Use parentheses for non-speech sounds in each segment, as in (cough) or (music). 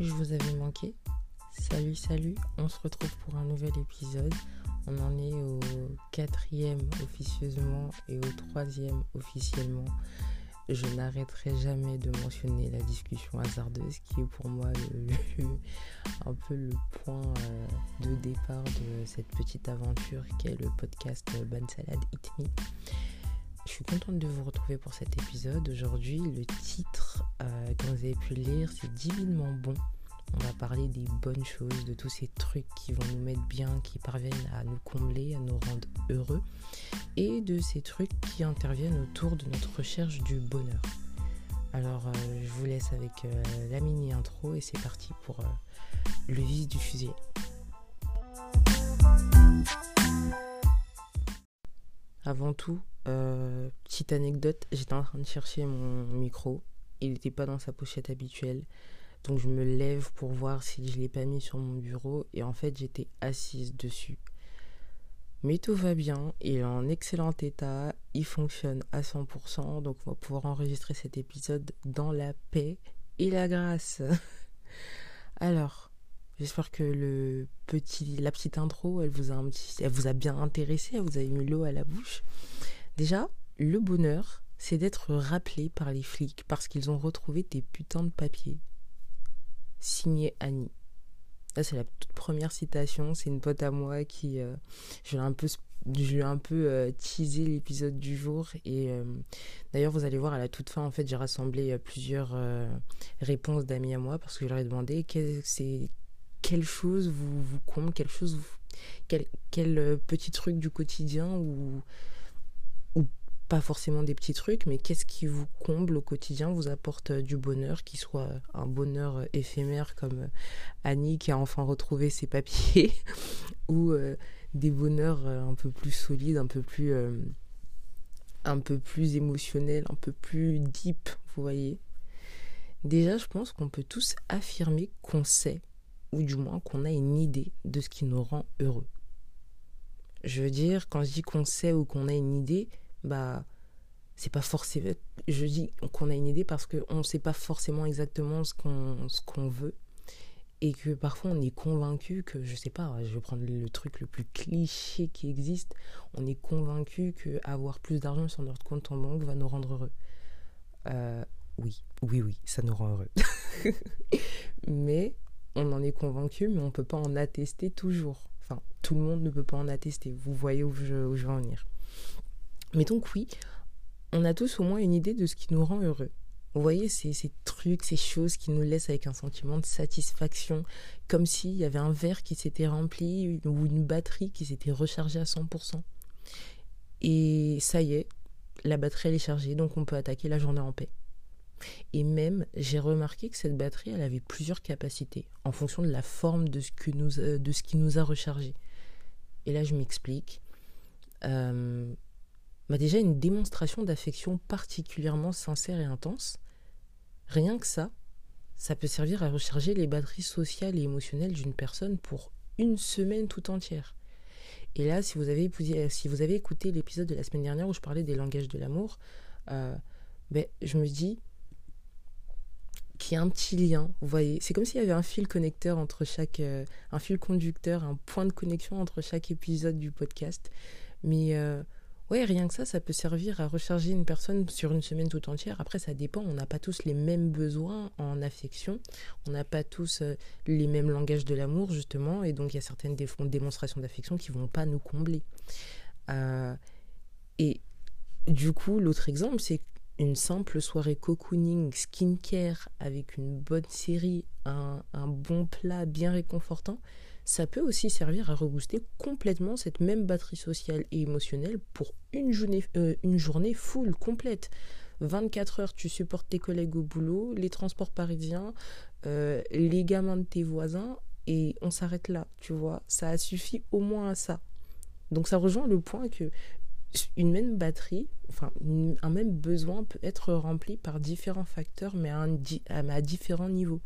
je vous avais manqué. Salut, salut, on se retrouve pour un nouvel épisode. On en est au quatrième officieusement et au troisième officiellement. Je n'arrêterai jamais de mentionner la discussion hasardeuse qui est pour moi (laughs) un peu le point euh, de départ de cette petite aventure qu'est le podcast Ban Salade Eat Me. Je suis contente de vous retrouver pour cet épisode. Aujourd'hui, le titre, euh, comme vous avez pu lire, c'est Divinement bon. On va parler des bonnes choses, de tous ces trucs qui vont nous mettre bien, qui parviennent à nous combler, à nous rendre heureux, et de ces trucs qui interviennent autour de notre recherche du bonheur. Alors, euh, je vous laisse avec euh, la mini intro et c'est parti pour le vif du fusil. Avant tout, euh, petite anecdote, j'étais en train de chercher mon micro. Il n'était pas dans sa pochette habituelle. Donc je me lève pour voir si je l'ai pas mis sur mon bureau. Et en fait, j'étais assise dessus. Mais tout va bien, il est en excellent état, il fonctionne à 100%, donc on va pouvoir enregistrer cet épisode dans la paix et la grâce. (laughs) Alors, J'espère que le petit, la petite intro, elle vous a un petit, elle vous a bien intéressé, elle vous a mis l'eau à la bouche. Déjà, le bonheur, c'est d'être rappelé par les flics parce qu'ils ont retrouvé tes putains de papiers. Signé Annie. Là, c'est la toute première citation. C'est une pote à moi qui. Euh, je l'ai un peu, je un peu euh, teasé l'épisode du jour. Et euh, d'ailleurs, vous allez voir à la toute fin, en fait, j'ai rassemblé plusieurs réponses d'amis à moi parce que je leur ai demandé quelle chose vous, vous quelque chose, quel, quel euh, petit truc du quotidien ou pas forcément des petits trucs, mais qu'est-ce qui vous comble au quotidien, vous apporte euh, du bonheur, qui soit un bonheur euh, éphémère comme Annie qui a enfin retrouvé ses (laughs) papiers, ou des bonheurs un peu plus solides, un peu plus, un peu plus émotionnels, un peu plus deep, vous voyez? Déjà, je pense qu'on peut tous affirmer qu'on sait ou du moins qu'on a une idée de ce qui nous rend heureux. Je veux dire, quand je dis qu'on sait ou qu'on a une idée, bah, c'est pas forcément. Je dis qu'on a une idée parce qu'on ne sait pas forcément exactement ce qu'on ce qu'on veut. Et que parfois on est convaincu que, je sais pas, je vais prendre le truc le plus cliché qui existe, on est convaincu que avoir plus d'argent sur notre compte en banque va nous rendre heureux. Euh, oui, oui, oui, ça nous rend heureux. (laughs) Mais on en est convaincu, mais on peut pas en attester toujours. Enfin, tout le monde ne peut pas en attester. Vous voyez où je, où je veux en venir. Mais donc oui, on a tous au moins une idée de ce qui nous rend heureux. Vous voyez ces, trucs, ces choses qui nous laissent avec un sentiment de satisfaction, comme s'il y avait un verre qui s'était rempli ou une batterie qui s'était rechargée à 100%. Et ça y est, la batterie elle est chargée, donc on peut attaquer la journée en paix. Et même, j'ai remarqué que cette batterie, elle avait plusieurs capacités en fonction de la forme de ce, que nous, euh, de ce qui nous a rechargé. Et là, je m'explique. Euh, bah déjà, une démonstration d'affection particulièrement sincère et intense. Rien que ça, ça peut servir à recharger les batteries sociales et émotionnelles d'une personne pour une semaine tout entière. Et là, si vous avez, si vous avez écouté l'épisode de la semaine dernière où je parlais des langages de l'amour, euh, ben, je me dis, qui a un petit lien, vous voyez. C'est comme s'il y avait un fil connecteur entre chaque, euh, un fil conducteur, un point de connexion entre chaque épisode du podcast. Mais euh, ouais, rien que ça, ça peut servir à recharger une personne sur une semaine tout entière. Après, ça dépend. On n'a pas tous les mêmes besoins en affection. On n'a pas tous euh, les mêmes langages de l'amour, justement. Et donc, il y a certaines démonstrations d'affection qui vont pas nous combler. et du coup, l'autre exemple, c'est une simple soirée cocooning skincare avec une bonne série, un, bon plat bien réconfortant, ça peut aussi servir à rebooster complètement cette même batterie sociale et émotionnelle pour une journée, euh, une journée full, complète. 24 heures, tu supportes tes collègues au boulot, les transports parisiens, euh, les gamins de tes voisins, et on s'arrête là, tu vois. Ça a suffi au moins à ça. Donc ça rejoint le point que une même batterie, enfin un même besoin peut être rempli par différents facteurs, mais à, différents niveaux.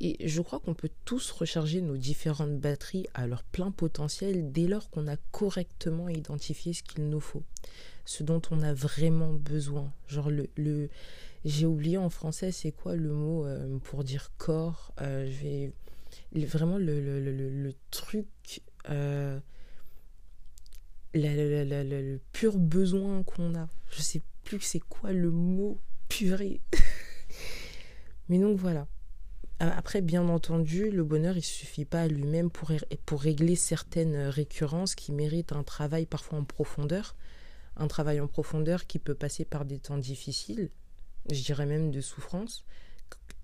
Et je crois qu'on peut tous recharger nos différentes batteries à leur plein potentiel dès lors qu'on a correctement identifié ce qu'il nous faut, ce dont on a vraiment besoin. Genre le, le j'ai oublié en français c'est quoi le mot euh, pour dire corps. Euh, je vais vraiment le, le, le truc. Euh, le pur besoin qu'on a. Je sais plus c'est quoi le mot purée. (laughs) Mais donc voilà. Après, bien entendu, le bonheur, il suffit pas à lui-même pour, pour régler certaines récurrences qui méritent un travail parfois en profondeur. Un travail en profondeur qui peut passer par des temps difficiles, je dirais même de souffrance.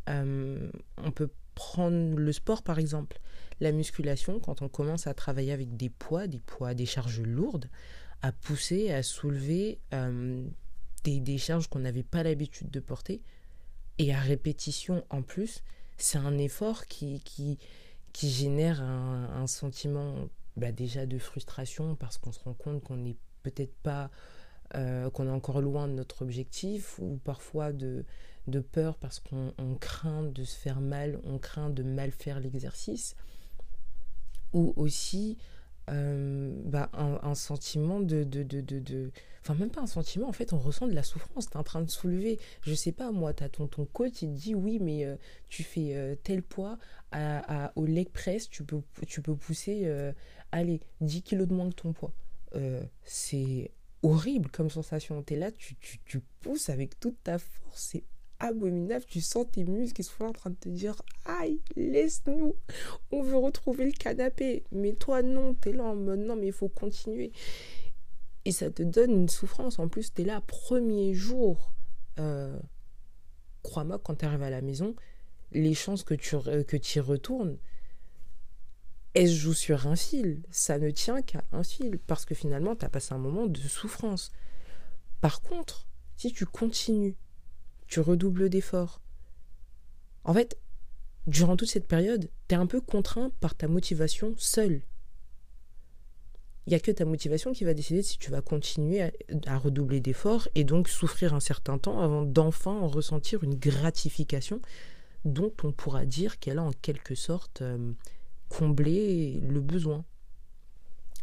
Euh, on peut prendre le sport par exemple. La musculation, quand on commence à travailler avec des poids, des poids, des charges lourdes, à pousser, à soulever euh, des, des charges qu'on n'avait pas l'habitude de porter, et à répétition en plus, c'est un effort qui, qui, qui génère un, sentiment bah déjà de frustration parce qu'on se rend compte qu'on n'est peut-être pas, euh, qu'on est encore loin de notre objectif ou parfois de, peur parce qu'on craint de se faire mal, on craint de mal faire l'exercice. Ou aussi euh, bah, un, sentiment de, Enfin, même pas un sentiment, en fait, on ressent de la souffrance. T'es en train de soulever, je sais pas, moi, t'as ton, ton coach, il te dit oui, mais euh, tu fais euh, tel poids à, au leg press, tu peux, tu peux pousser, allez, 10 kilos de moins que ton poids. c'est horrible comme sensation. T'es là, tu, tu, tu pousses avec toute ta force, c'est abominable. Tu sens tes muscles qui sont en train de te dire Aïe, laisse-nous, on veut retrouver le canapé. Mais toi, non, t'es là en mode Non, mais il faut continuer. Et ça te donne une souffrance. En plus, t'es là, premier jour. Euh, crois-moi, quand tu arrives à la maison, les chances que tu que y retournes, elles se jouent sur un fil. Ça ne tient qu'à un fil. Parce que finalement, tu as passé un moment de souffrance. Par contre, si tu continues tu redoubles d'efforts. En fait, durant toute cette période, tu es un peu contraint par ta motivation seule. Il n'y a que ta motivation qui va décider si tu vas continuer à, redoubler d'efforts et donc souffrir un certain temps avant d'enfin en ressentir une gratification dont on pourra dire qu'elle a en quelque sorte euh, comblé le besoin.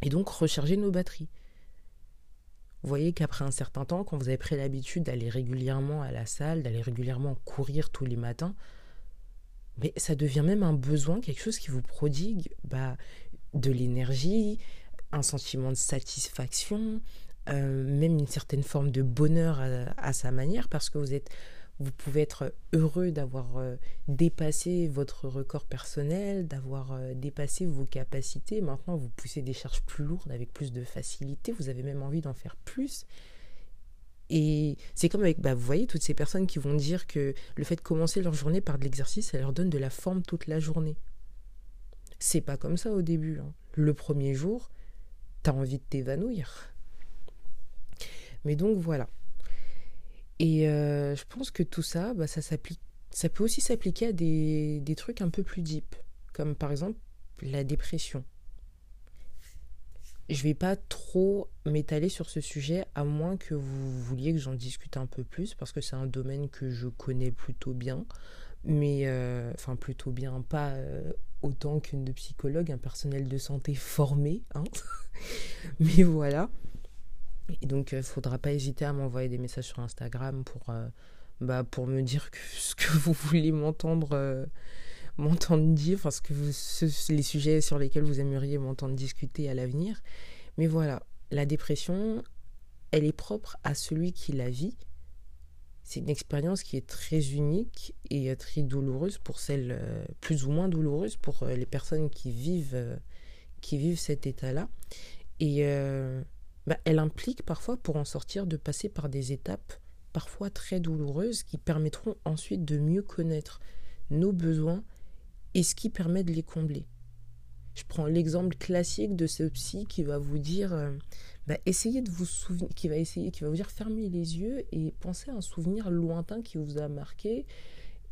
Et donc recharger nos batteries. Vous voyez qu'après un certain temps, quand vous avez pris l'habitude d'aller régulièrement à la salle, d'aller régulièrement courir tous les matins, mais ça devient même un besoin, quelque chose qui vous prodigue bah, de l'énergie, un sentiment de satisfaction, euh, même une certaine forme de bonheur à, sa manière, parce que vous êtes vous pouvez être heureux d'avoir euh, dépassé votre record personnel, d'avoir euh, dépassé vos capacités. Maintenant, vous poussez des charges plus lourdes avec plus de facilité. Vous avez même envie d'en faire plus. Et c'est comme avec, bah, vous voyez, toutes ces personnes qui vont dire que le fait de commencer leur journée par de l'exercice, ça leur donne de la forme toute la journée. C'est pas comme ça au début. Hein. Le premier jour, t'as envie de t'évanouir. Mais donc voilà. Et euh, je pense que tout ça, bah, ça s'applique. Ça peut aussi s'appliquer à des, des, trucs un peu plus deep, comme par exemple la dépression. Je vais pas trop m'étaler sur ce sujet, à moins que vous vouliez que j'en discute un peu plus, parce que c'est un domaine que je connais plutôt bien, mais euh, enfin plutôt bien, pas euh, autant qu'une psychologue, un personnel de santé formé, hein. (laughs) mais voilà. Et donc, il euh, faudra pas hésiter à m'envoyer des messages sur Instagram pour, bah, pour me dire (laughs) ce que vous voulez m'entendre m'entendre dire, enfin, que les sujets sur lesquels vous aimeriez m'entendre discuter à l'avenir. Mais voilà, la dépression, elle est propre à celui qui la vit. C'est une expérience qui est très unique et très douloureuse pour celles, plus ou moins douloureuse pour les personnes qui vivent, qui vivent cet état-là. Et bah, elle implique parfois pour en sortir de passer par des étapes parfois très douloureuses qui permettront ensuite de mieux connaître nos besoins et ce qui permet de les combler. Je prends l'exemple classique de ce psy qui va vous dire euh, bah, essayez de vous souvenir, qui va essayer, qui va vous dire fermez les yeux et pensez à un souvenir lointain qui vous a marqué.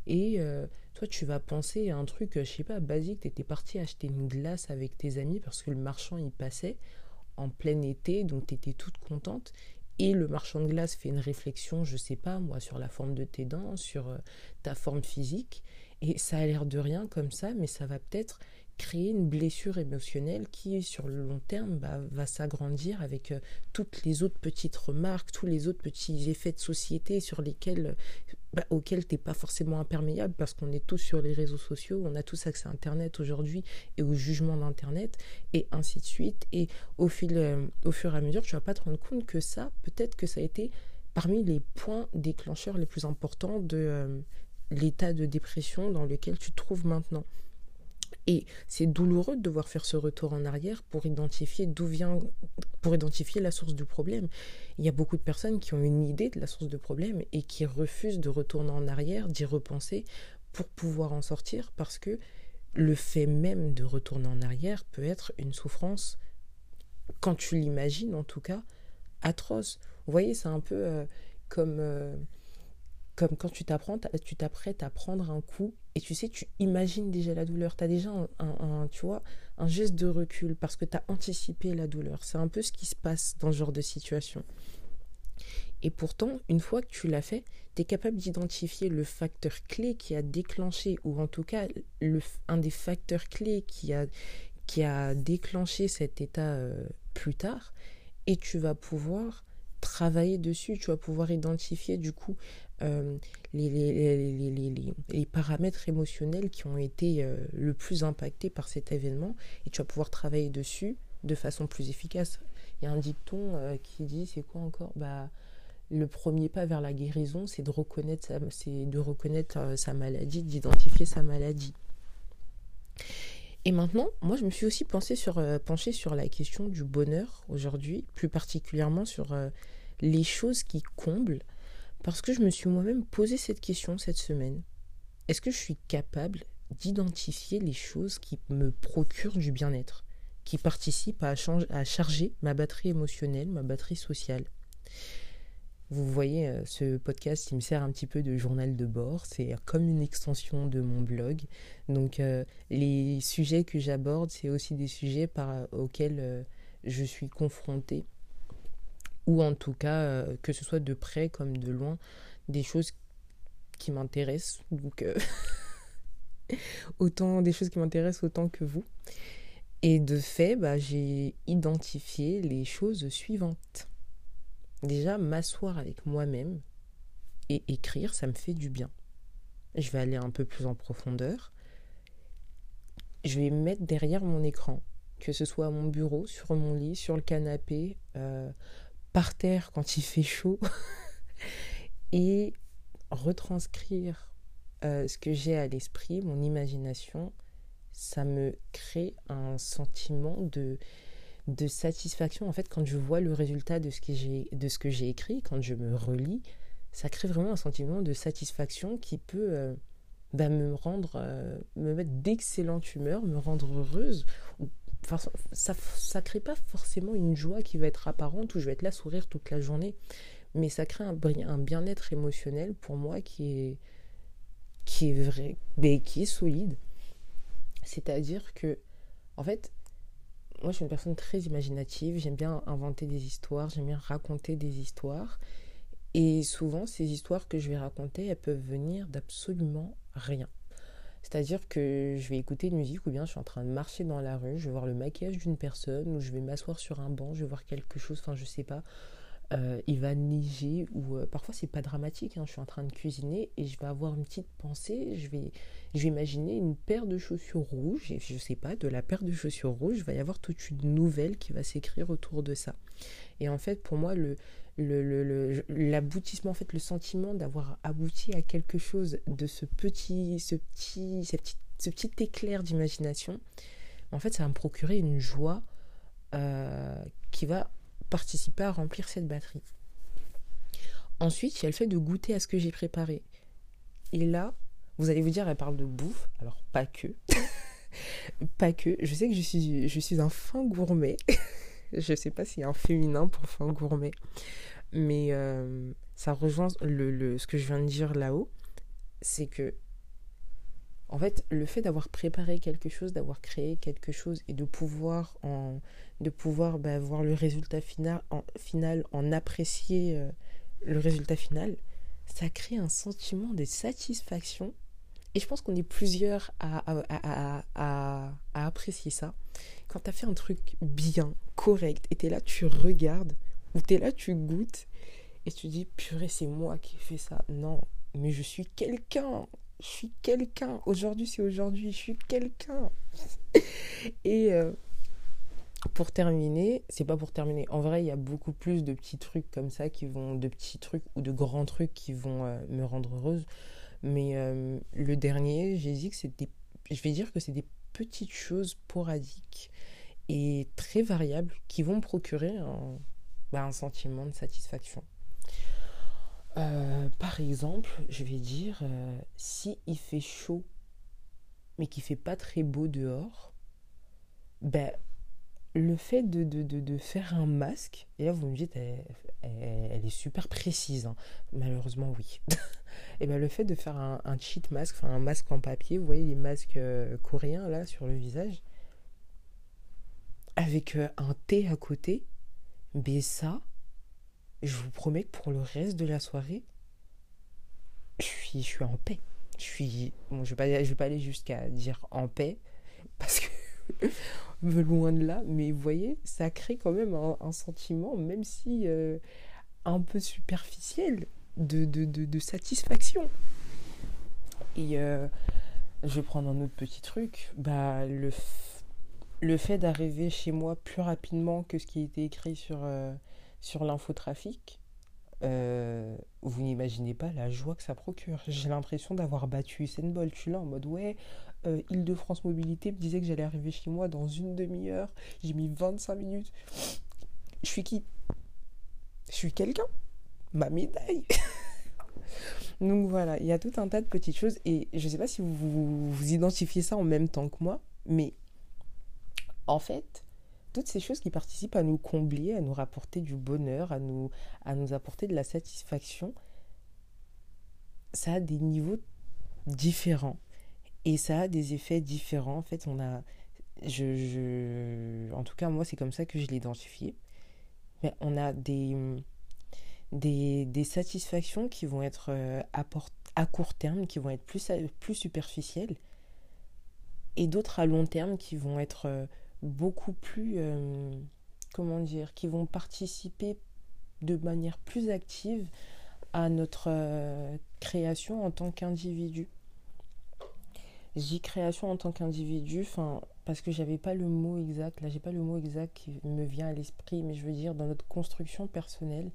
Et euh, toi, tu vas penser à un truc, je sais pas, basique, tu étais parti acheter une glace avec tes amis parce que le marchand y passait en plein été, donc tu étais toute contente. Et le marchand de glace fait une réflexion, je sais pas moi, sur la forme de tes dents, sur euh, ta forme physique. Et ça a l'air de rien comme ça, mais ça va peut-être créer une blessure émotionnelle qui, sur le long terme, bah, va s'agrandir avec euh, toutes les autres petites remarques, tous les autres petits effets de société sur lesquels, bah, auxquels tu n'es pas forcément imperméable parce qu'on est tous sur les réseaux sociaux, on a tous accès à Internet aujourd'hui et au jugement d'Internet et ainsi de suite. Et au, fil, euh, au fur et à mesure, tu vas pas te rendre compte que ça, peut-être que ça a été parmi les points déclencheurs les plus importants de euh, l'état de dépression dans lequel tu te trouves maintenant. Et c'est douloureux de devoir faire ce retour en arrière pour identifier d'où vient, pour identifier la source du problème. Il y a beaucoup de personnes qui ont une idée de la source du problème et qui refusent de retourner en arrière, d'y repenser pour pouvoir en sortir parce que le fait même de retourner en arrière peut être une souffrance, quand tu l'imagines en tout cas, atroce. Vous voyez, c'est un peu euh, comme euh, comme quand tu tu t'apprêtes à prendre un coup et tu sais, tu imagines déjà la douleur. Tu as déjà un, tu vois, un geste de recul parce que tu as anticipé la douleur. C'est un peu ce qui se passe dans ce genre de situation. Et pourtant, une fois que tu l'as fait, tu es capable d'identifier le facteur clé qui a déclenché, ou en tout cas un des facteurs clés qui a, qui a déclenché cet état euh, plus tard, et tu vas pouvoir travailler dessus, tu vas pouvoir identifier du coup euh, les, paramètres émotionnels qui ont été euh, le plus impactés par cet événement et tu vas pouvoir travailler dessus de façon plus efficace. Il y a un dicton euh, qui dit, c'est quoi encore? Bah, Le premier pas vers la guérison, c'est de reconnaître sa maladie, d'identifier sa maladie. Et maintenant, moi, je me suis aussi sur, penchée sur la question du bonheur aujourd'hui, plus particulièrement sur les choses qui comblent parce que je me suis moi-même posé cette question cette semaine. Est-ce que je suis capable d'identifier les choses qui me procurent du bien-être, qui participent à, charger ma batterie émotionnelle, ma batterie sociale? Vous voyez, euh, ce podcast, il me sert un petit peu de journal de bord. C'est comme une extension de mon blog. Donc, euh, les sujets que j'aborde, c'est aussi des sujets par, auxquels euh, je suis confrontée ou en tout cas que ce soit de près comme de loin, des choses qui m'intéressent, donc (laughs) autant des choses qui m'intéressent autant que vous. Et de fait, bah, j'ai identifié les choses suivantes. Déjà, m'asseoir avec moi-même et écrire, ça me fait du bien. Je vais aller un peu plus en profondeur. Je vais me mettre derrière mon écran, que ce soit à mon bureau, sur mon lit, sur le canapé, euh, par terre quand il fait chaud (laughs) et retranscrire euh, ce que j'ai à l'esprit, mon imagination, ça me crée un sentiment de, de satisfaction. En fait, quand je vois le résultat de ce que j'ai, de ce que j'ai écrit, quand je me relis, ça crée vraiment un sentiment de satisfaction qui peut euh, bah, me rendre, euh, me mettre d'excellente humeur, me rendre heureuse, ça, ça crée pas forcément une joie qui va être apparente où je vais être là sourire toute la journée, mais ça crée un, un bien-être émotionnel pour moi qui est, qui est vrai, mais qui est solide. C'est-à-dire que, en fait, moi je suis une personne très imaginative, j'aime bien inventer des histoires, j'aime bien raconter des histoires. Et souvent, ces histoires que je vais raconter, elles peuvent venir d'absolument rien. C'est-à-dire que je vais écouter une musique ou bien je suis en train de marcher dans la rue, je vais voir le maquillage d'une personne ou je vais m'asseoir sur un banc, je vais voir quelque chose, enfin je sais pas. Euh, il va neiger ou euh, parfois c'est pas dramatique, hein, je suis en train de cuisiner et je vais avoir une petite pensée, je vais, je vais imaginer une paire de chaussures rouges et je sais pas, de la paire de chaussures rouges, il va y avoir toute une nouvelle qui va s'écrire autour de ça. Et en fait pour moi le, l'aboutissement, en fait, le sentiment d'avoir abouti à quelque chose de ce petit, ce petit, ce petit, éclair d'imagination, en fait, ça va me procurer une joie euh, qui va participer à remplir cette batterie. Ensuite, il y a le fait de goûter à ce que j'ai préparé. Et là, vous allez vous dire, elle parle de bouffe. Alors, pas que. (laughs) pas que. Je sais que je suis, je suis un fin gourmet. (laughs) je sais pas s'il y a un féminin pour fin gourmet. Mais euh, ça rejoint le, ce que je viens de dire là-haut. C'est que, en fait, le fait d'avoir préparé quelque chose, d'avoir créé quelque chose et de pouvoir, de pouvoir bah, voir le résultat final, en, final, en apprécier euh, le résultat final, ça crée un sentiment de satisfaction Et je pense qu'on est plusieurs à, à, apprécier ça. Quand tu as fait un truc bien, correct, et tu es là, tu regardes, ou tu es là, tu goûtes, et tu dis, purée, c'est moi qui ai fait ça. Non, mais je suis quelqu'un. Je suis quelqu'un. Aujourd'hui, c'est aujourd'hui. Je suis quelqu'un. (laughs) et euh, pour terminer, c'est pas pour terminer. En vrai, il y a beaucoup plus de petits trucs comme ça qui vont, de petits trucs ou de grands trucs qui vont euh, me rendre heureuse. Mais euh, le dernier, j'ai dit que c'était, je vais dire que c'est des petites choses sporadiques et très variables qui vont me procurer un, bah, un sentiment de satisfaction. Euh, par exemple, je vais dire, euh, si il fait chaud, mais qu'il fait pas très beau dehors, ben, le fait de, de, de, faire un masque, et là vous me dites, elle, est super précise, hein. malheureusement oui. (laughs) et ben le fait de faire un, cheat masque, enfin un masque en papier, vous voyez les masques euh, coréens là sur le visage, avec un thé à côté, ben ça, je vous promets que pour le reste de la soirée, je suis, je en paix. Je suis. Bon, je vais pas aller jusqu'à dire en paix, (laughs) parce que (laughs) loin de là, mais vous voyez, ça crée quand même un, sentiment, même si euh, un peu superficiel, de, de, satisfaction. Et euh, je vais prendre un autre petit truc. Bah, le, le fait d'arriver chez moi plus rapidement que ce qui était écrit sur, euh, sur l'infotrafic, vous n'imaginez pas la joie que ça procure. J'ai l'impression d'avoir battu Usain. Je suis là en mode ouais, euh, Île-de-France Mobilité me disait que j'allais arriver chez moi dans une demi-heure. J'ai mis 25 minutes. Je suis qui? Je suis quelqu'un. Ma médaille. (laughs) Donc voilà, il y a tout un tas de petites choses et je ne sais pas si vous, vous identifiez ça en même temps que moi, mais en fait, toutes ces choses qui participent à nous combler, à nous rapporter du bonheur, à nous, à nous apporter de la satisfaction, ça a des niveaux différents et ça a des effets différents. En fait, on a, je, en tout cas moi c'est comme ça que je l'ai identifié. Mais on a des, des, des, satisfactions qui vont être euh, à, court terme, qui vont être plus, plus superficielles, et d'autres à long terme qui vont être euh, beaucoup plus, euh, comment dire, qui vont participer de manière plus active à notre euh, création en tant qu'individu. J'ai création en tant qu'individu, enfin, parce que j'avais pas le mot exact, là j'ai pas le mot exact qui me vient à l'esprit, mais je veux dire dans notre construction personnelle,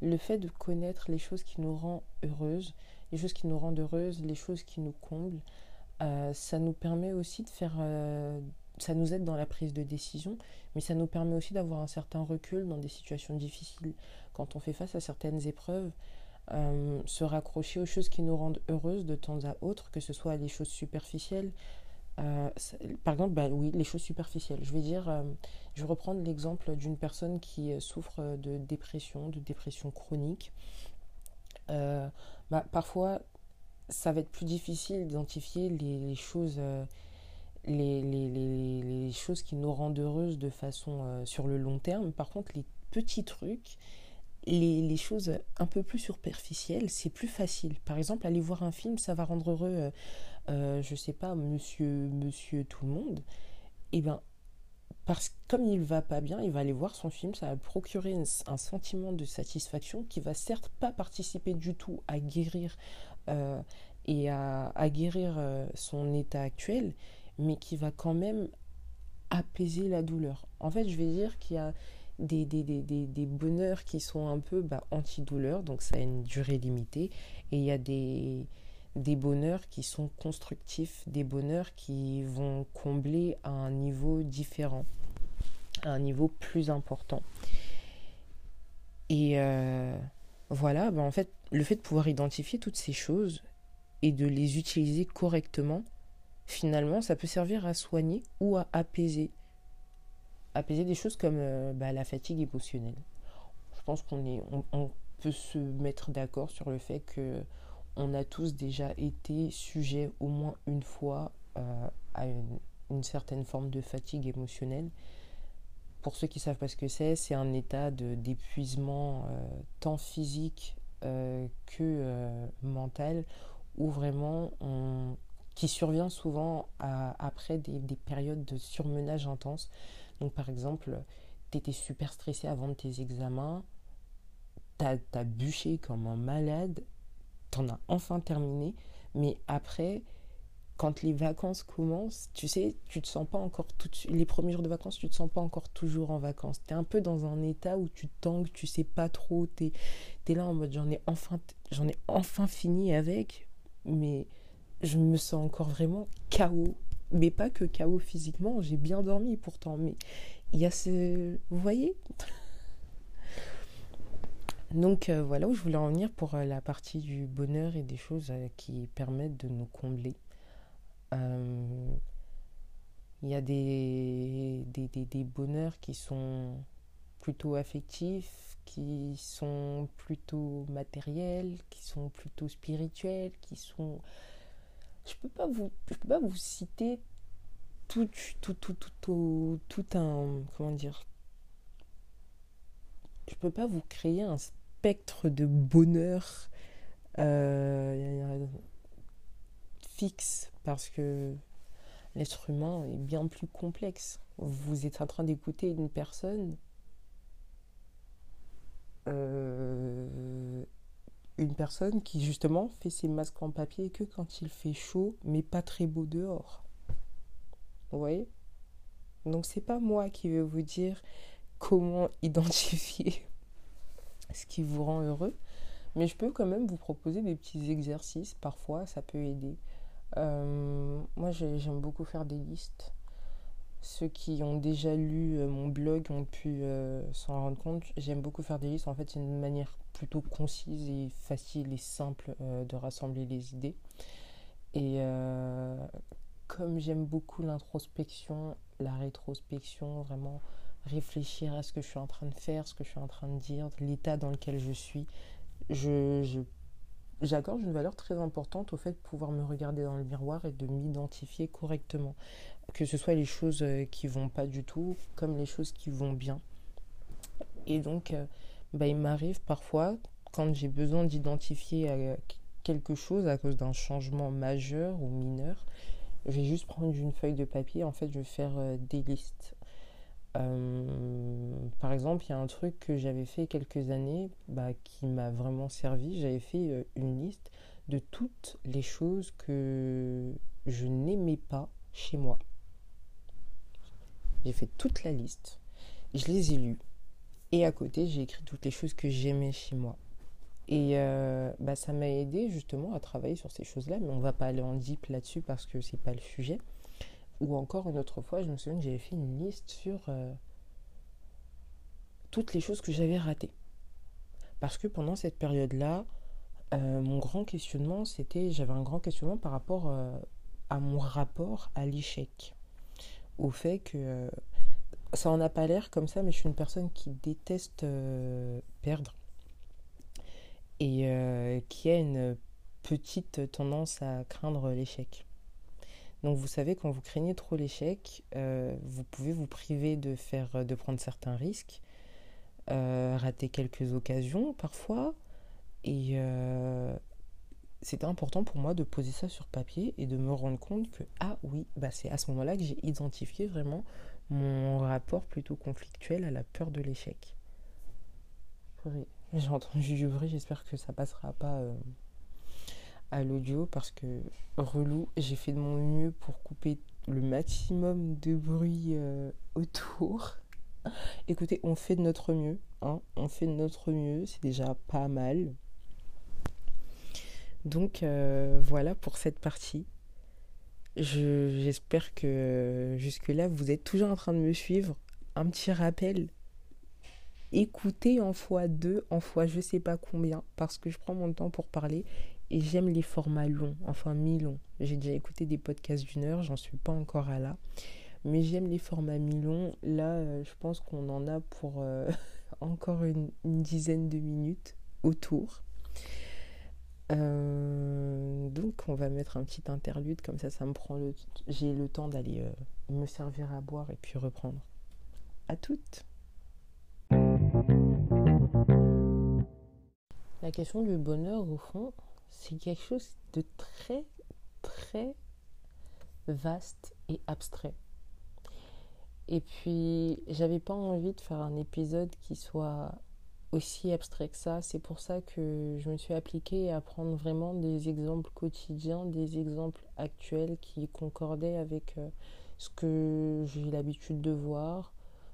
le fait de connaître les choses qui nous rendent heureuses, les choses qui nous rendent heureuses, les choses qui nous comblent, euh, ça nous permet aussi de faire ça nous aide dans la prise de décision, mais ça nous permet aussi d'avoir un certain recul dans des situations difficiles. Quand on fait face à certaines épreuves, euh, se raccrocher aux choses qui nous rendent heureuses de temps à autre, que ce soit les choses superficielles. Euh, par exemple, bah, oui, les choses superficielles. Je vais dire, euh, je vais reprendre l'exemple d'une personne qui souffre de dépression, de dépression chronique. Bah, parfois, ça va être plus difficile d'identifier les, les, choses les, choses qui nous rendent heureuses de façon euh, sur le long terme. Par contre, les petits trucs, les, choses un peu plus superficielles, c'est plus facile. Par exemple, aller voir un film, ça va rendre heureux, euh, euh, je sais pas, monsieur, monsieur tout le monde. Et eh bien, parce que comme il va pas bien, il va aller voir son film, ça va procurer un, sentiment de satisfaction qui va certes pas participer du tout à guérir et à, à guérir son état actuel, mais qui va quand même apaiser la douleur. En fait, je vais dire qu'il y a des, des, des, des, bonheurs qui sont un peu bah, anti-douleur, donc ça a une durée limitée, et il y a des, des bonheurs qui sont constructifs, des bonheurs qui vont combler à un niveau différent, à un niveau plus important. Et euh, voilà, bah en fait, le fait de pouvoir identifier toutes ces choses et de les utiliser correctement, finalement, ça peut servir à soigner ou à apaiser. Apaiser des choses comme euh, bah, la fatigue émotionnelle. Je pense qu'on est, on, peut se mettre d'accord sur le fait que on a tous déjà été sujets au moins une fois euh, à une, certaine forme de fatigue émotionnelle. Pour ceux qui savent pas ce que c'est, c'est un état d'épuisement euh, tant physique que mental où vraiment on qui survient souvent après des, des, périodes de surmenage intense. Donc par exemple, tu étais super stressé avant de tes examens, t'as as bûché comme un malade, t'en as enfin terminé, mais après, quand les vacances commencent, tu sais, tu te sens pas encore tout les premiers jours de vacances, tu te sens pas encore toujours en vacances. Tu es un peu dans un état où tu tangues, tu sais pas trop, tu es, là en mode j'en ai enfin j'en ai enfin fini avec, mais je me sens encore vraiment chaos. Mais pas que chaos physiquement, j'ai bien dormi pourtant, mais il y a ce vous voyez? Donc euh, voilà où je voulais en venir pour euh, la partie du bonheur et des choses euh, qui permettent de nous combler. Il y a des, des, des, bonheurs qui sont plutôt affectifs, qui sont plutôt matériels, qui sont plutôt spirituels, qui sont... Je peux pas vous, je peux pas vous citer tout, tout, tout, tout, tout, un... Comment dire Je peux pas vous créer un spectre de bonheur euh, fixe parce que l'être humain est bien plus complexe. Vous êtes en train d'écouter une personne, euh, une personne qui justement fait ses masques en papier que quand il fait chaud, mais pas très beau dehors. Vous voyez? Donc c'est pas moi qui vais vous dire comment (laughs) identifier ce qui vous rend heureux. Mais je peux quand même vous proposer des petits exercices. Parfois, ça peut aider. Euh, moi, j'aime beaucoup faire des listes. Ceux qui ont déjà lu euh, mon blog ont pu euh, s'en rendre compte. J'aime beaucoup faire des listes. En fait, c'est une manière plutôt concise et facile et simple de rassembler les idées. Et comme j'aime beaucoup l'introspection, la rétrospection, vraiment réfléchir à ce que je suis en train de faire, ce que je suis en train de dire, l'état dans lequel je suis. Je, j'accorde une valeur très importante au fait de pouvoir me regarder dans le miroir et de m'identifier correctement. Que ce soit les choses euh, qui vont pas du tout, comme les choses qui vont bien. Et donc, euh, bah, il m'arrive parfois, quand j'ai besoin d'identifier euh, quelque chose à cause d'un changement majeur ou mineur, je vais juste prendre une feuille de papier. En fait, je vais faire des listes euh, par exemple, il y a un truc que j'avais fait quelques années bah, qui m'a vraiment servi. J'avais fait euh, une liste de toutes les choses que je n'aimais pas chez moi. J'ai fait toute la liste, je les ai lues. Et à côté, j'ai écrit toutes les choses que j'aimais chez moi. Et euh, bah, ça m'a aidé justement à travailler sur ces choses-là, mais on va pas aller en deep là-dessus parce que c'est pas le sujet. Ou encore une autre fois, je me souviens que j'avais fait une liste sur euh, toutes les choses que j'avais ratées. Parce que pendant cette période-là, euh, mon grand questionnement, c'était, j'avais un grand questionnement par rapport euh, à mon rapport à l'échec. Au fait que ça en a pas l'air comme ça, mais je suis une personne qui déteste perdre et qui a une petite tendance à craindre l'échec. Donc vous savez, quand vous craignez trop l'échec, euh, vous pouvez vous priver de, faire, de prendre certains risques, euh, rater quelques occasions parfois. Et euh, c'était important pour moi de poser ça sur papier et de me rendre compte que, ah oui, bah c'est à ce moment-là que j'ai identifié vraiment mon rapport plutôt conflictuel à la peur de l'échec. J'ai entendu du bruit, j'espère que ça passera pas à l'audio parce que relou, j'ai fait de mon mieux pour couper le maximum de bruit euh, autour. (laughs) Écoutez, on fait de notre mieux, hein, on fait de notre mieux, c'est déjà pas mal. Donc euh, voilà pour cette partie. J'espère que jusque-là, vous êtes toujours en train de me suivre. Un petit rappel, écoutez en fois deux, en fois je sais pas combien, parce que je prends mon temps pour parler et j'aime les formats longs, enfin mi-longs. J'ai déjà écouté des podcasts d'une heure, j'en suis pas encore à là. Mais j'aime les formats mi-longs. Là, euh, je pense qu'on en a pour euh, (laughs) encore une, dizaine de minutes autour. Euh, donc on va mettre un petit interlude, comme ça ça me prend le... J'ai le temps d'aller me servir à boire et puis reprendre. À toutes La question du bonheur, au fond, c'est quelque chose de très, très, vaste et abstrait. Et puis, j'avais pas envie de faire un épisode qui soit aussi abstrait que ça. C'est pour ça que je me suis appliquée à prendre vraiment des exemples quotidiens, des exemples actuels qui concordaient avec euh, ce que j'ai l'habitude de voir,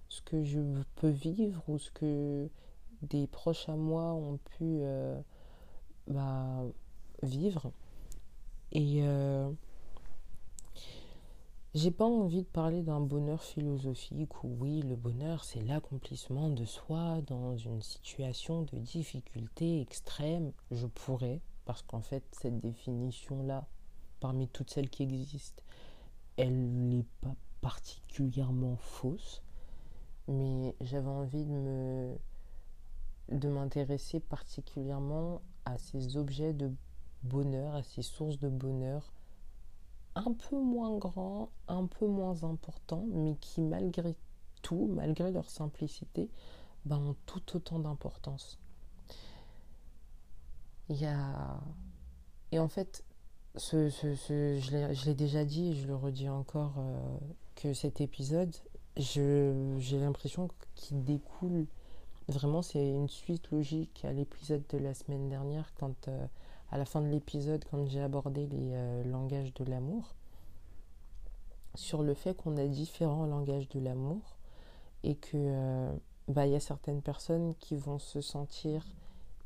ce que je peux vivre ou ce que des proches à moi ont pu euh, bah, vivre. Et euh, j'ai pas envie de parler d'un bonheur philosophique où oui, le bonheur c'est l'accomplissement de soi dans une situation de difficulté extrême. Je pourrais, parce qu'en fait, cette définition-là, parmi toutes celles qui existent, elle n'est pas particulièrement fausse, mais j'avais envie de me de m'intéresser particulièrement à ces objets de bonheur, à ces sources de bonheur un peu moins grands, un peu moins importants, mais qui malgré tout, malgré leur simplicité, ben, ont tout autant d'importance. Il y a... Et en fait, ce, je l'ai déjà dit et je le redis encore, euh, que cet épisode, j'ai l'impression qu'il découle vraiment, c'est une suite logique à l'épisode de la semaine dernière quand... Euh, à la fin de l'épisode quand j'ai abordé les euh, langages de l'amour, sur le fait qu'on a différents langages de l'amour et que euh, bah, y a certaines personnes qui vont se sentir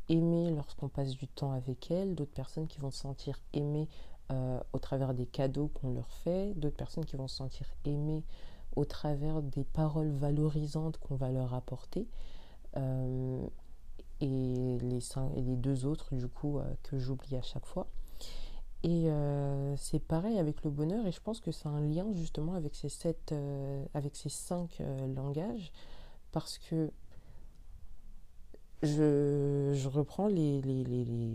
aimées lorsqu'on passe du temps avec elles, d'autres personnes qui vont se sentir aimées euh, au travers des cadeaux qu'on leur fait, d'autres personnes qui vont se sentir aimées au travers des paroles valorisantes qu'on va leur apporter et les, deux autres du coup euh, que j'oublie à chaque fois. Et euh, c'est pareil avec le bonheur et je pense que c'est un lien justement avec ces, sept, euh, avec ces cinq langages parce que je, je reprends les, les, les,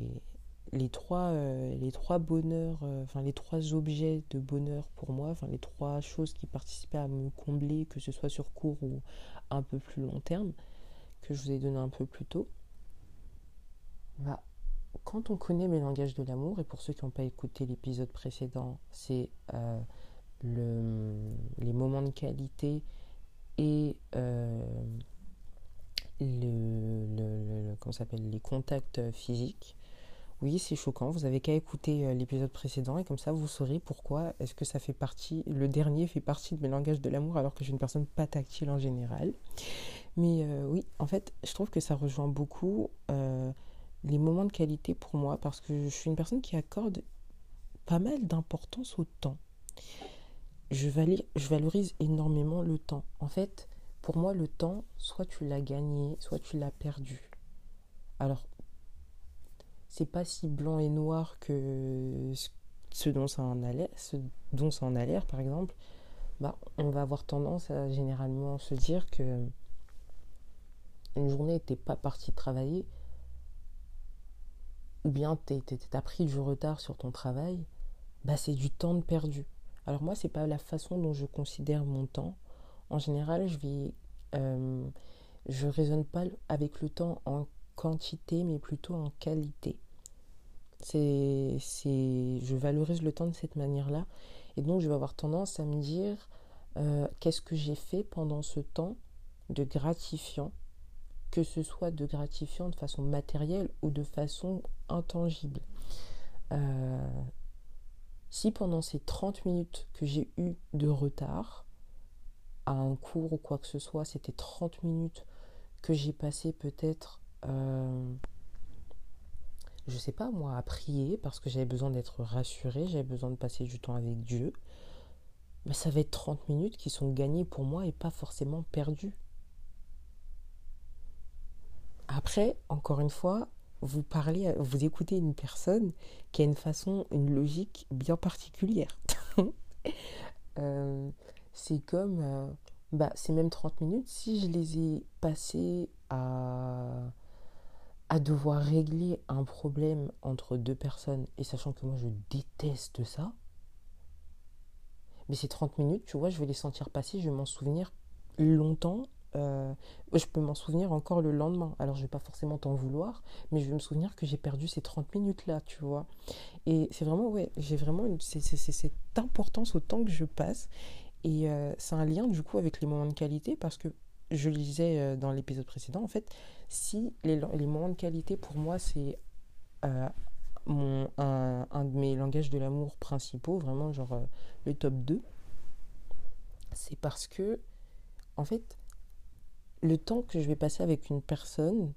les trois, les trois bonheurs, enfin les trois objets de bonheur pour moi, enfin les trois choses qui participaient à me combler, que ce soit sur court ou un peu plus long terme, que je vous ai donné un peu plus tôt. Bah, quand on connaît mes langages de l'amour, et pour ceux qui n'ont pas écouté l'épisode précédent, c'est euh, les moments de qualité et euh, le, s'appelle les contacts physiques. Oui, c'est choquant. Vous avez qu'à écouter euh, l'épisode précédent et comme ça vous saurez pourquoi est-ce que ça fait partie. Le dernier fait partie de mes langages de l'amour alors que je suis une personne pas tactile en général. Mais oui, en fait, je trouve que ça rejoint beaucoup les moments de qualité pour moi parce que je suis une personne qui accorde pas mal d'importance au temps. Je, je valorise énormément le temps. En fait, pour moi, le temps, soit tu l'as gagné, soit tu l'as perdu. Alors, c'est pas si blanc et noir que ce dont ça en a l'air, ce dont ça en a l'air, par exemple. Bah, on va avoir tendance à généralement se dire que une journée n'était pas partie travailler, ou bien tu as pris du retard sur ton travail, bah c'est du temps de perdu. Alors moi, c'est pas la façon dont je considère mon temps. En général, je vais, euh, je raisonne pas avec le temps en quantité, mais plutôt en qualité. C'est, je valorise le temps de cette manière-là, et donc je vais avoir tendance à me dire euh, qu'est-ce que j'ai fait pendant ce temps de gratifiant que ce soit de gratifiant de façon matérielle ou de façon intangible. Euh, si pendant ces 30 minutes que j'ai eu de retard à un cours ou quoi que ce soit, c'était 30 minutes que j'ai passé peut-être, euh, je sais pas moi, à prier parce que j'avais besoin d'être rassurée, j'avais besoin de passer du temps avec Dieu, ça va être 30 minutes qui sont gagnées pour moi et pas forcément perdues. Après, encore une fois, vous parlez, vous écoutez une personne qui a une façon, une logique bien particulière. (laughs) Euh, c'est comme, euh, bah, c'est même 30 minutes, si je les ai passées à, à devoir régler un problème entre deux personnes, et sachant que moi je déteste ça, mais ces 30 minutes, tu vois, je vais les sentir passer, je vais m'en souvenir longtemps euh, je peux m'en souvenir encore le lendemain. Alors, je vais pas forcément t'en vouloir, mais je vais me souvenir que j'ai perdu ces 30 minutes-là, tu vois. Et c'est vraiment, ouais, j'ai vraiment cette importance au temps que je passe. Et euh, c'est un lien, du coup, avec les moments de qualité, parce que je le disais euh, dans l'épisode précédent, en fait, si les, moments de qualité, pour moi, c'est un, un, de mes langages de l'amour principaux, vraiment, genre le top 2, c'est parce que, en fait, le temps que je vais passer avec une personne,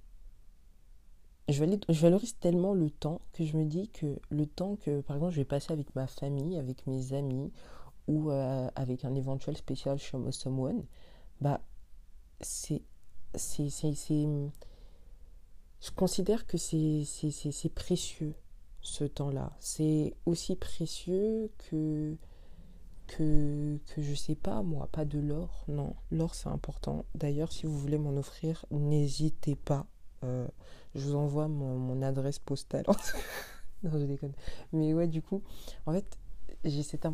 je, valorise tellement le temps que je me dis que le temps que, par exemple, je vais passer avec ma famille, avec mes amis, ou euh, avec un éventuel spécial Someone, bah, c'est. je considère que c'est précieux, ce temps-là. C'est aussi précieux que que, que je sais pas, moi, pas de l'or. Non, l'or c'est important. D'ailleurs, si vous voulez m'en offrir, n'hésitez pas. Euh, je vous envoie mon, adresse postale. (laughs) non, je déconne. Mais ouais, du coup, en fait, j'ai cette.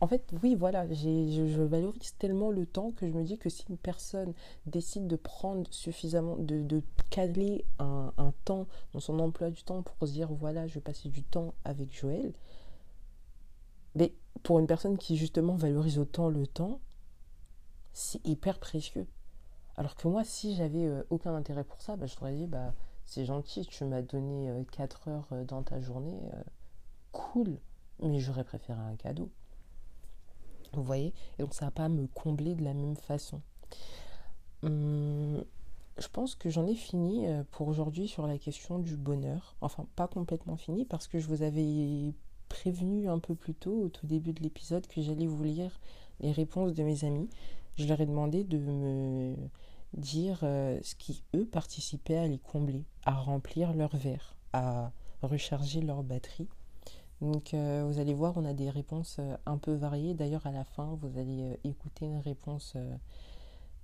En fait, oui, voilà, je, je, valorise tellement le temps que je me dis que si une personne décide de prendre suffisamment, de, de caler un, un, temps dans son emploi du temps pour se dire, voilà, je vais passer du temps avec Joël, mais pour une personne qui justement valorise autant le temps, c'est hyper précieux. Alors que moi, si j'avais euh, aucun intérêt pour ça, bah, je t'aurais dit, bah, c'est gentil, tu m'as donné 4 euh, heures euh, dans ta journée, cool, mais j'aurais préféré un cadeau. Vous voyez? Et donc ça va pas me combler de la même façon. Hum, je pense que j'en ai fini pour aujourd'hui sur la question du bonheur. Enfin, pas complètement fini parce que je vous avais prévenu un peu plus tôt, au tout début de l'épisode, que j'allais vous lire les réponses de mes amis. Je leur ai demandé de me dire euh, ce qui, eux, participaient à les combler, à remplir leur verre, à recharger leur batterie. Donc euh, vous allez voir, on a des réponses euh, un peu variées. D'ailleurs, à la fin, vous allez écouter une réponse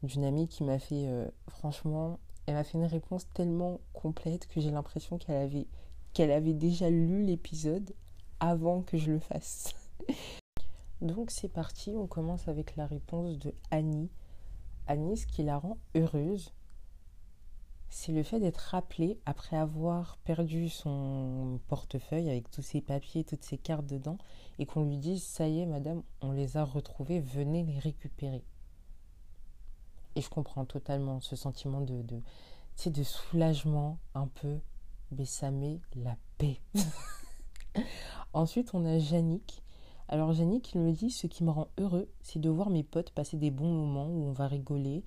d'une amie qui m'a fait, franchement, elle m'a fait une réponse tellement complète que j'ai l'impression qu'elle avait, qu'elle avait déjà lu l'épisode avant que je le fasse. (laughs) Donc c'est parti, on commence avec la réponse de Annie. Annie, ce qui la rend heureuse, c'est le fait d'être rappelée après avoir perdu son portefeuille avec tous ses papiers, toutes ses cartes dedans, et qu'on lui dise Ça y est, madame, on les a retrouvés, venez les récupérer. Et je comprends totalement ce sentiment de, de, soulagement un peu, mais ça met la paix. (laughs) Ensuite, on a Yannick. Alors Yannick, il me dit, ce qui me rend heureux, c'est de voir mes potes passer des bons moments où on va rigoler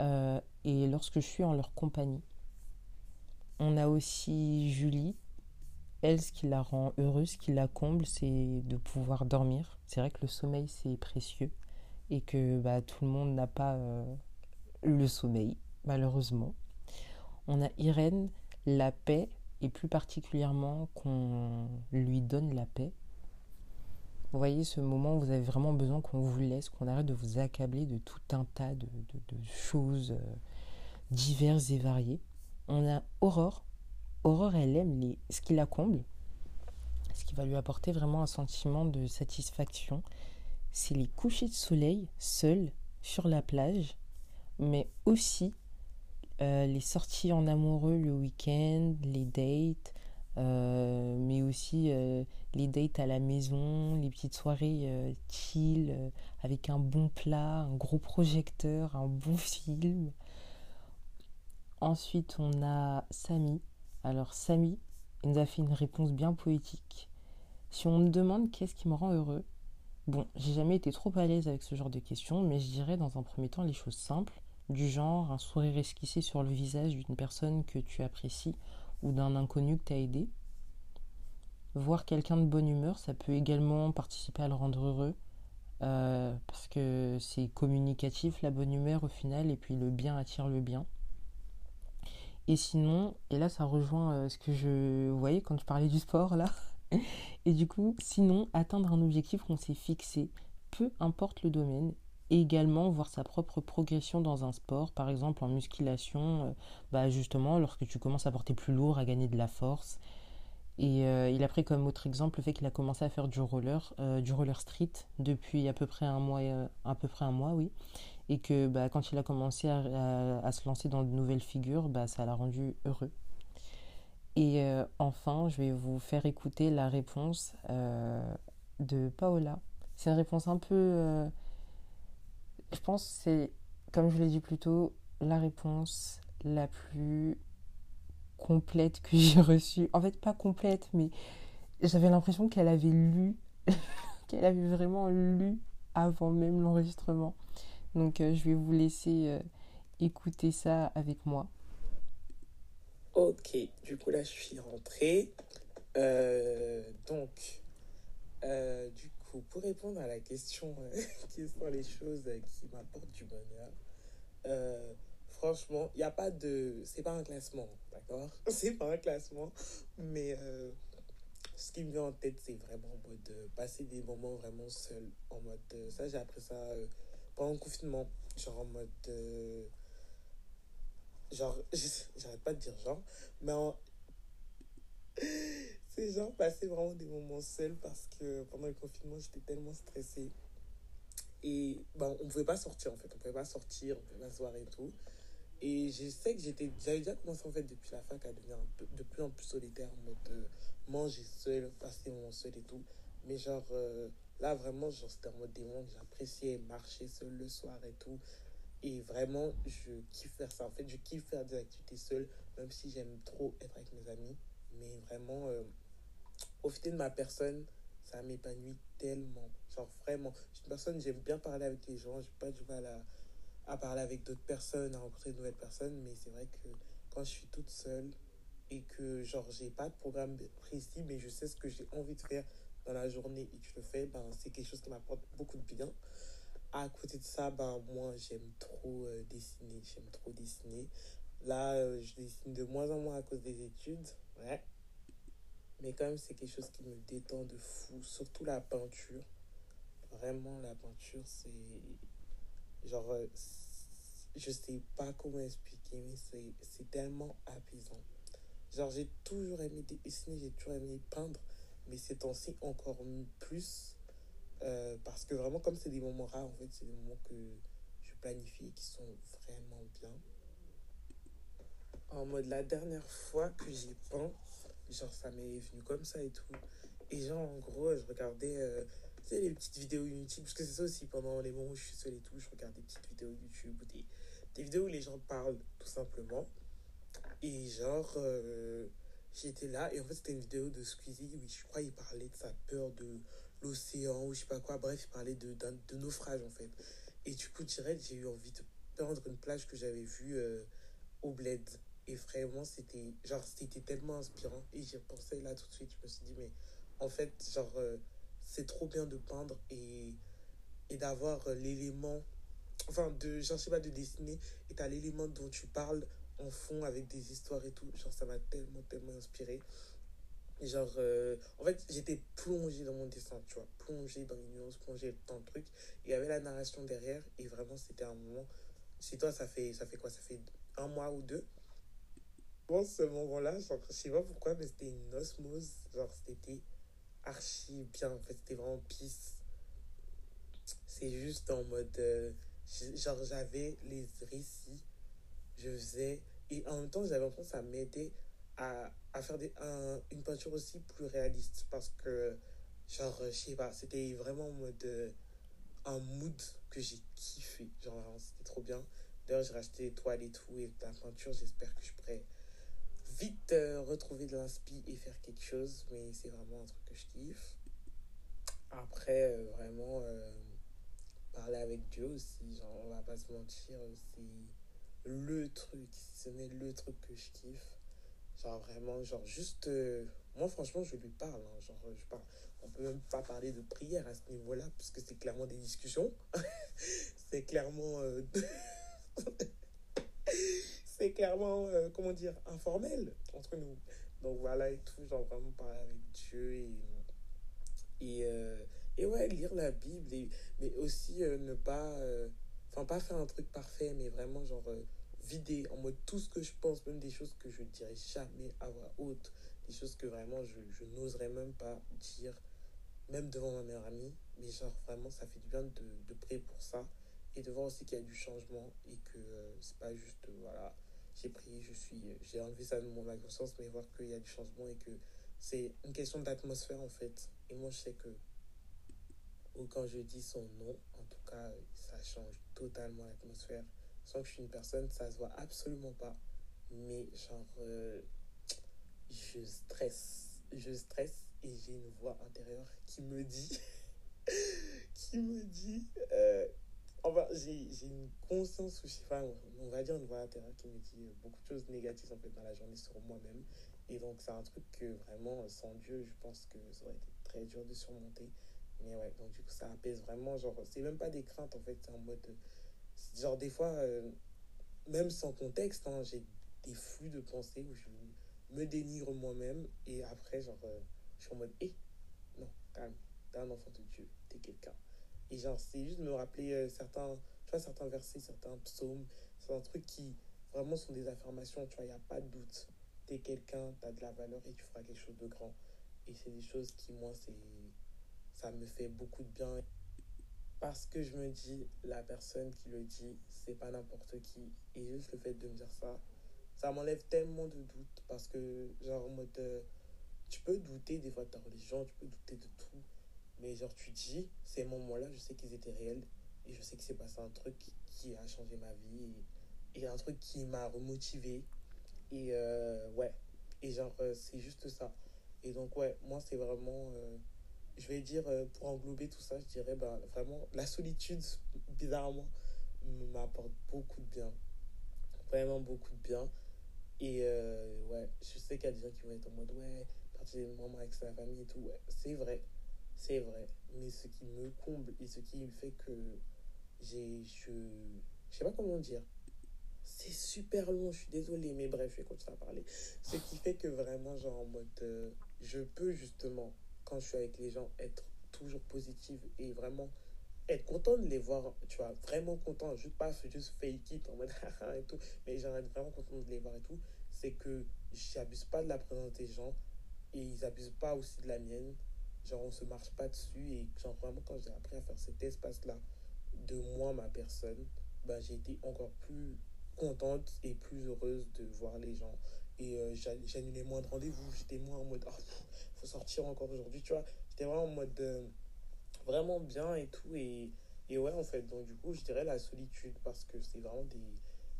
euh, et lorsque je suis en leur compagnie. On a aussi Julie. Elle, ce qui la rend heureuse, ce qui la comble, c'est de pouvoir dormir. C'est vrai que le sommeil, c'est précieux et que bah, tout le monde n'a pas euh, le sommeil, malheureusement. On a Irène, la paix et plus particulièrement qu'on lui donne la paix. Vous voyez ce moment où vous avez vraiment besoin qu'on vous laisse, qu'on arrête de vous accabler de tout un tas de, choses euh, diverses et variées. On a Aurore. Aurore, elle aime les, ce qui la comble, ce qui va lui apporter vraiment un sentiment de satisfaction. C'est les couchers de soleil seuls sur la plage, mais aussi euh, les sorties en amoureux le week-end, les dates, euh, mais aussi euh, les dates à la maison, les petites soirées chill avec un bon plat, un gros projecteur, un bon (laughs) film. Ensuite, on a Samy. Alors, Samy, nous a fait une réponse bien poétique. Si on me demande qu'est-ce qui me rend heureux, bon, j'ai jamais été trop à l'aise avec ce genre de questions, mais je dirais dans un premier temps les choses simples du genre un sourire esquissé sur le visage d'une personne que tu apprécies ou d'un inconnu que tu as aidé. Voir quelqu'un de bonne humeur, ça peut également participer à le rendre heureux, euh, parce que c'est communicatif la bonne humeur au final, et puis le bien attire le bien. Et sinon, et là ça rejoint euh, ce que je voyais quand je parlais du sport là, (laughs) et du coup, sinon, atteindre un objectif qu'on s'est fixé, peu importe le domaine, également voir sa propre progression dans un sport, par exemple en musculation, euh, bah justement lorsque tu commences à porter plus lourd, à gagner de la force. Et il a pris comme autre exemple le fait qu'il a commencé à faire du roller, du roller street depuis à peu près un mois, à peu près un mois, oui. Et que bah, quand il a commencé à, à, se lancer dans de nouvelles figures, bah, ça l'a rendu heureux. Et enfin, je vais vous faire écouter la réponse de Paola. C'est une réponse un peu... je pense c'est, comme je l'ai dit plus tôt, la réponse la plus complète que (laughs) j'ai reçue. En fait, pas complète, mais j'avais l'impression qu'elle avait lu, (laughs) qu'elle avait vraiment lu avant même l'enregistrement. Donc, euh, je vais vous laisser euh, écouter ça avec moi. Ok, du coup, là, je suis rentrée. Euh, donc, du pour répondre à la question (laughs) quelles sont les choses qui m'apportent du bonheur, franchement, il n'y a pas de. C'est pas un classement, d'accord? (laughs) C'est pas un classement, mais euh, ce qui me vient en tête, c'est vraiment en mode euh, passer des moments vraiment seuls. En mode. Euh, ça, j'ai appris ça pendant le confinement. Genre en mode. genre, (laughs) j'arrête pas de dire genre, mais c'est genre passer vraiment des moments seuls parce que pendant le confinement, j'étais tellement stressée. Et ben, on pouvait pas sortir en fait, on pouvait pas sortir, on pouvait pas se voir et tout. Et je sais que j'avais déjà commencé en fait depuis la fac à devenir de plus en plus solitaire, en mode euh, manger seul, passer mon seul et tout. Mais genre euh, là vraiment, genre c'était en mode des moments que j'appréciais marcher seul le soir et tout. Et vraiment, je kiffe faire ça. En fait, je kiffe faire des activités seul, même si j'aime trop être avec mes amis. Mais vraiment, euh, profiter de ma personne, ça m'épanouit tellement. Genre vraiment, je suis une personne, j'aime bien parler avec les gens, j'ai pas du mal à à parler avec d'autres personnes, à rencontrer de nouvelles personnes, mais c'est vrai que quand je suis toute seule et que genre j'ai pas de programme précis, mais je sais ce que j'ai envie de faire dans la journée et que je le fais, ben, c'est quelque chose qui m'apporte beaucoup de bien. À côté de ça, ben, moi j'aime trop euh, dessiner, j'aime trop dessiner. Là, euh, je dessine de moins en moins à cause des études, ouais. Mais quand même, c'est quelque chose qui me détend de fou, surtout la peinture. Vraiment, la peinture, c'est Genre, euh, je sais pas comment expliquer, mais c'est tellement apaisant. Genre, j'ai toujours aimé dessiner, j'ai toujours aimé peindre, mais ces temps-ci encore plus. Euh, parce que vraiment, comme c'est des moments rares, en fait, c'est des moments que je planifie et qui sont vraiment bien. En mode, la dernière fois que j'ai peint, genre, ça m'est venu comme ça et tout. Et genre, en gros, je regardais. Euh, sais, les petites vidéos YouTube, parce que c'est ça aussi, pendant les moments où je suis seul et tout, je regarde des petites vidéos YouTube ou des, des vidéos où les gens parlent tout simplement. Et genre, euh, j'étais là, et en fait, c'était une vidéo de Squeezie où je crois il parlait de sa peur de l'océan ou je sais pas quoi. Bref, il parlait de, de naufrage en fait. Et du coup, direct, j'ai eu envie de peindre une plage que j'avais vue euh, au Bled. Et vraiment, c'était genre, c'était tellement inspirant. Et j'ai pensé là tout de suite, je me suis dit, mais en fait, genre. Euh, c'est trop bien de peindre et, et d'avoir l'élément, enfin, de, je sais pas, de dessiner et t'as l'élément dont tu parles en fond avec des histoires et tout. Genre, ça m'a tellement, tellement inspiré. genre, euh, en fait, j'étais plongé dans mon dessin, tu vois, plongé dans les nuances, plongé dans le truc. Il y avait la narration derrière, et vraiment, c'était un moment. Chez toi, ça fait, ça fait quoi? Ça fait un mois ou deux? Bon, ce moment-là, genre, je sais pas pourquoi, mais c'était une osmose. Genre, c'était archi bien. En fait, c'était vraiment pisse. C'est juste en mode. Euh, genre, j'avais les récits, je faisais. Et en même temps, j'avais l'impression que ça m'aidait à, à faire une peinture aussi plus réaliste. Parce que, genre, je sais pas, c'était vraiment en mode. Euh, un mood que j'ai kiffé. Genre, c'était trop bien. D'ailleurs, j'ai racheté des toiles et tout. Et la peinture, j'espère que je pourrais vite euh, retrouver de l'inspi et faire quelque chose, mais c'est vraiment un truc que je kiffe. Après, euh, vraiment, euh, parler avec Dieu aussi, genre, on va pas se mentir, c'est le truc, ce n'est le truc que je kiffe. Genre, vraiment, genre, juste, moi, franchement, je lui parle, hein, genre, je parle. On peut même pas parler de prière à ce niveau-là, parce que c'est clairement des discussions. (laughs) c'est clairement (laughs) clairement, euh, comment dire, informel entre nous. Donc voilà, et tout, genre vraiment parler avec Dieu et, et, euh, et ouais, lire la Bible, et, mais aussi euh, ne pas, enfin pas faire un truc parfait, mais vraiment genre vider en mode tout ce que je pense, même des choses que je dirais jamais à voix haute, des choses que vraiment je, je n'oserais même pas dire, même devant ma meilleure amie. Mais genre vraiment, ça fait du bien de, de prier pour ça et de voir aussi qu'il y a du changement et que euh, c'est pas juste, voilà, j'ai pris, je suis, j'ai enlevé ça de mon conscience, mais voir qu'il y a du changement et que c'est une question d'atmosphère en fait. Et moi, je sais que ou quand je dis son nom, en tout cas, ça change totalement l'atmosphère. Sans que je suis une personne, ça se voit absolument pas. Mais genre, euh, je stresse. Je stresse et j'ai une voix intérieure qui me dit, (laughs) qui me dit, euh, enfin, j'ai une conscience, ou je sais on va dire une voix intérieure qui me dit beaucoup de choses négatives en fait dans la journée sur moi-même. Et donc, c'est un truc que vraiment, sans Dieu, je pense que ça aurait été très dur de surmonter. Mais ouais, donc du coup, ça apaise vraiment. Genre, c'est même pas des craintes en fait, c'est en mode. Genre, des fois, euh, même sans contexte, hein, j'ai des flux de pensées où je me dénigre moi-même et après, genre, euh, je suis en mode, hé, non, calme, t'es un enfant de Dieu, t'es quelqu'un. Et genre, c'est juste me rappeler euh, certains, tu vois, certains versets, certains psaumes, certains trucs qui vraiment sont des affirmations, tu vois, il n'y a pas de doute. T'es quelqu'un, t'as de la valeur et tu feras quelque chose de grand. Et c'est des choses qui, moi, c'est ça me fait beaucoup de bien parce que je me dis la personne qui le dit c'est pas n'importe qui et juste le fait de me dire ça ça m'enlève tellement de doutes parce que genre en mode euh, tu peux douter des fois de ta religion tu peux douter de tout mais genre tu dis ces moments là je sais qu'ils étaient réels et je sais que c'est passé un truc qui, a changé ma vie et, un truc qui m'a remotivé et euh, ouais et genre euh, c'est juste ça et donc ouais moi c'est vraiment je vais dire, euh, pour englober tout ça, je dirais bah, vraiment la solitude, bizarrement, m'apporte beaucoup de bien. Vraiment beaucoup de bien. Et euh, ouais, je sais qu'il y a des gens qui vont être en mode ouais, partir des moments avec sa famille et tout. Ouais, c'est vrai, c'est vrai. Mais ce qui me comble et ce qui fait que j'ai. Je, je sais pas comment dire. C'est super long, je suis désolée, mais bref, je vais continuer à parler. Ce qui fait que vraiment, genre en mode. Euh, je peux justement quand je suis avec les gens, être toujours positive et vraiment être content de les voir, tu vois, vraiment content, juste pas juste fake it en mode (laughs) et tout, mais genre être vraiment content de les voir et tout, c'est que j'abuse pas de la présence des gens et ils abusent pas aussi de la mienne. Genre, on se marche pas dessus et genre vraiment quand j'ai appris à faire cet espace-là de moi, ma personne, bah, j'ai été encore plus contente et plus heureuse de voir les gens. Et euh, j'annulais moins de rendez-vous, j'étais moins en mode, oh, faut sortir encore aujourd'hui, tu vois. J'étais vraiment en mode euh, vraiment bien et tout. Et, et ouais, en fait, donc du coup, je dirais la solitude parce que c'est vraiment des.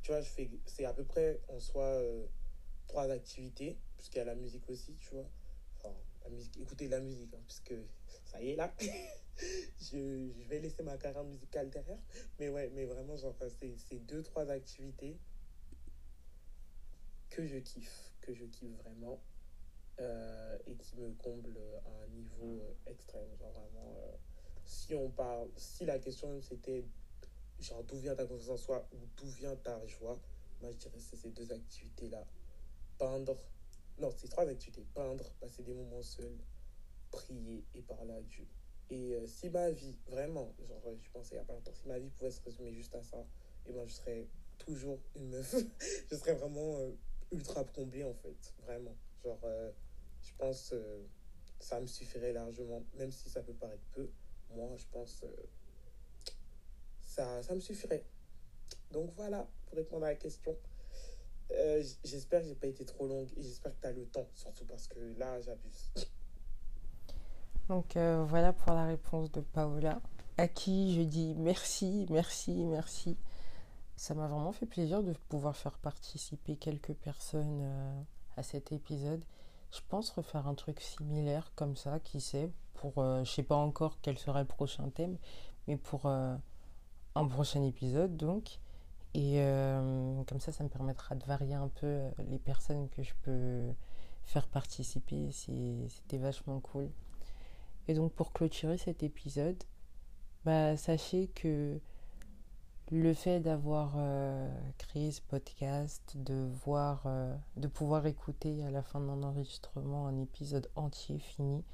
Tu vois, je fais. C'est à peu près en soi euh, trois activités, puisqu'il y a la musique aussi, tu vois. La musique, écoutez la musique, hein, puisque ça y est là. (laughs) je, je, vais laisser ma carrière musicale derrière. Mais ouais, mais vraiment, genre, c'est deux, trois activités que je kiffe, que je kiffe vraiment. Euh, et qui me comble à un niveau euh, extrême. Genre vraiment, euh, si on parle, si la question c'était genre d'où vient ta confiance en soi ou d'où vient ta joie, moi je dirais c'est ces deux activités-là. Peindre, non, c'est trois activités. Peindre, passer des moments seuls, prier et parler à Dieu. Et si ma vie, vraiment, genre je pensais il y a pas longtemps, si ma vie pouvait se résumer juste à ça, et moi je serais toujours une meuf. (laughs) je serais vraiment ultra comblée en fait, vraiment. Genre, je pense que euh, ça me suffirait largement, même si ça peut paraître peu. Moi, je pense euh, ça, ça me suffirait. Donc voilà, pour répondre à la question. Euh, j'espère que j'ai pas été trop longue et j'espère que tu as le temps, surtout parce que là, j'abuse. Donc voilà pour la réponse de Paola, à qui je dis merci, merci, merci. Ça m'a vraiment fait plaisir de pouvoir faire participer quelques personnes à cet épisode. Je pense refaire un truc similaire comme ça, qui sait, pour, euh, je sais pas encore quel sera le prochain thème, mais pour euh, un prochain épisode donc. Et euh, comme ça, ça me permettra de varier un peu les personnes que je peux faire participer. C'était vachement cool. Et donc pour clôturer cet épisode, bah, sachez que le fait d'avoir euh, créé ce podcast, de voir, euh, de pouvoir écouter à la fin mon enregistrement un épisode entier fini,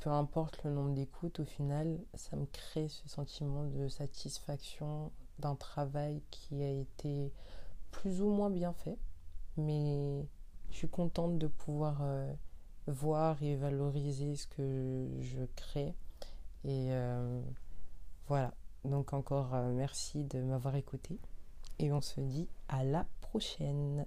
peu importe le nombre d'écoutes, au final, ça me crée ce sentiment de satisfaction d'un travail qui a été plus ou moins bien fait, mais je suis contente de pouvoir euh, voir et valoriser ce que je crée. Et euh, voilà. Donc encore merci de m'avoir écouté. Et on se dit à la prochaine.